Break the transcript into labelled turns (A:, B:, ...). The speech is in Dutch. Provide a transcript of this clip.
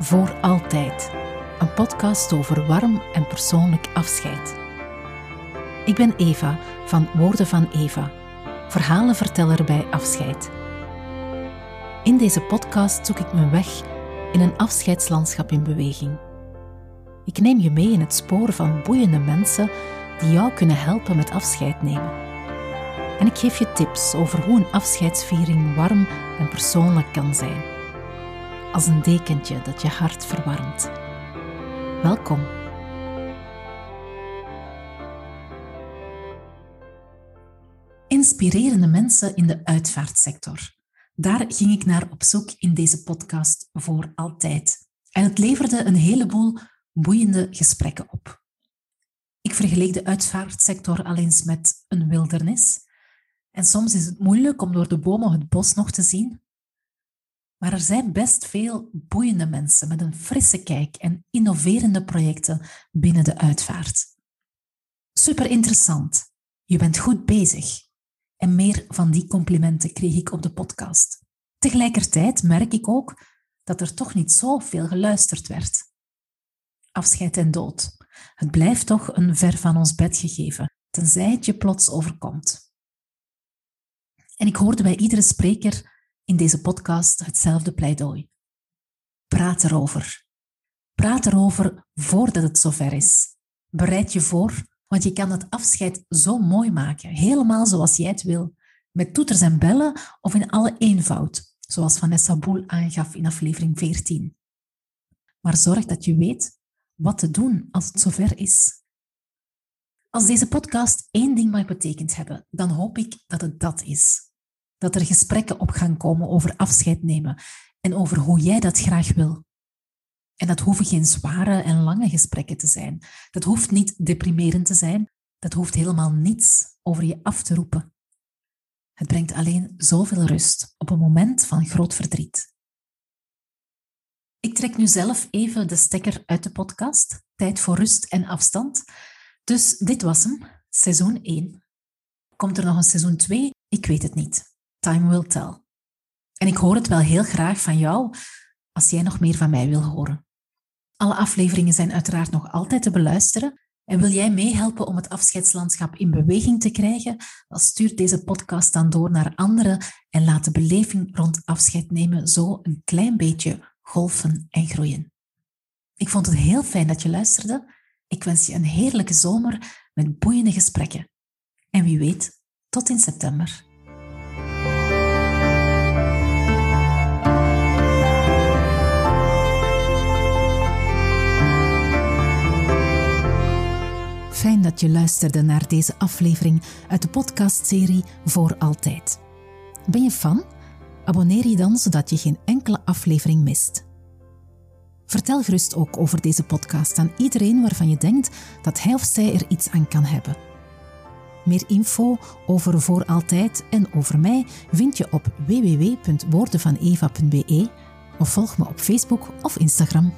A: Voor Altijd, een podcast over warm en persoonlijk afscheid. Ik ben Eva van Woorden van Eva, verhalenverteller bij afscheid. In deze podcast zoek ik mijn weg in een afscheidslandschap in beweging. Ik neem je mee in het spoor van boeiende mensen die jou kunnen helpen met afscheid nemen. En ik geef je tips over hoe een afscheidsviering warm en persoonlijk kan zijn als een dekentje dat je hart verwarmt. Welkom. Inspirerende mensen in de uitvaartsector. Daar ging ik naar op zoek in deze podcast voor altijd. En het leverde een heleboel boeiende gesprekken op. Ik vergeleek de uitvaartsector al eens met een wildernis. En soms is het moeilijk om door de bomen het bos nog te zien. Maar er zijn best veel boeiende mensen met een frisse kijk en innoverende projecten binnen de uitvaart. Super interessant. Je bent goed bezig. En meer van die complimenten kreeg ik op de podcast. Tegelijkertijd merk ik ook dat er toch niet zoveel geluisterd werd. Afscheid en dood. Het blijft toch een ver van ons bed gegeven, tenzij het je plots overkomt. En ik hoorde bij iedere spreker in deze podcast hetzelfde pleidooi. Praat erover. Praat erover voordat het zover is. Bereid je voor, want je kan het afscheid zo mooi maken, helemaal zoals jij het wil, met toeters en bellen of in alle eenvoud, zoals Vanessa Boel aangaf in aflevering 14. Maar zorg dat je weet wat te doen als het zover is. Als deze podcast één ding mag betekend hebben, dan hoop ik dat het dat is dat er gesprekken op gaan komen over afscheid nemen en over hoe jij dat graag wil. En dat hoeven geen zware en lange gesprekken te zijn. Dat hoeft niet deprimerend te zijn. Dat hoeft helemaal niets over je af te roepen. Het brengt alleen zoveel rust op een moment van groot verdriet. Ik trek nu zelf even de stekker uit de podcast. Tijd voor rust en afstand. Dus dit was hem, seizoen 1. Komt er nog een seizoen 2? Ik weet het niet. Time will tell. En ik hoor het wel heel graag van jou als jij nog meer van mij wil horen. Alle afleveringen zijn uiteraard nog altijd te beluisteren. En wil jij meehelpen om het afscheidslandschap in beweging te krijgen? Dan stuur deze podcast dan door naar anderen en laat de beleving rond afscheid nemen zo een klein beetje golven en groeien. Ik vond het heel fijn dat je luisterde. Ik wens je een heerlijke zomer met boeiende gesprekken. En wie weet, tot in september. Fijn dat je luisterde naar deze aflevering uit de podcastserie Voor Altijd. Ben je fan? Abonneer je dan zodat je geen enkele aflevering mist. Vertel gerust ook over deze podcast aan iedereen waarvan je denkt dat hij of zij er iets aan kan hebben. Meer info over Voor Altijd en over mij vind je op www.woordenvaneva.be of volg me op Facebook of Instagram.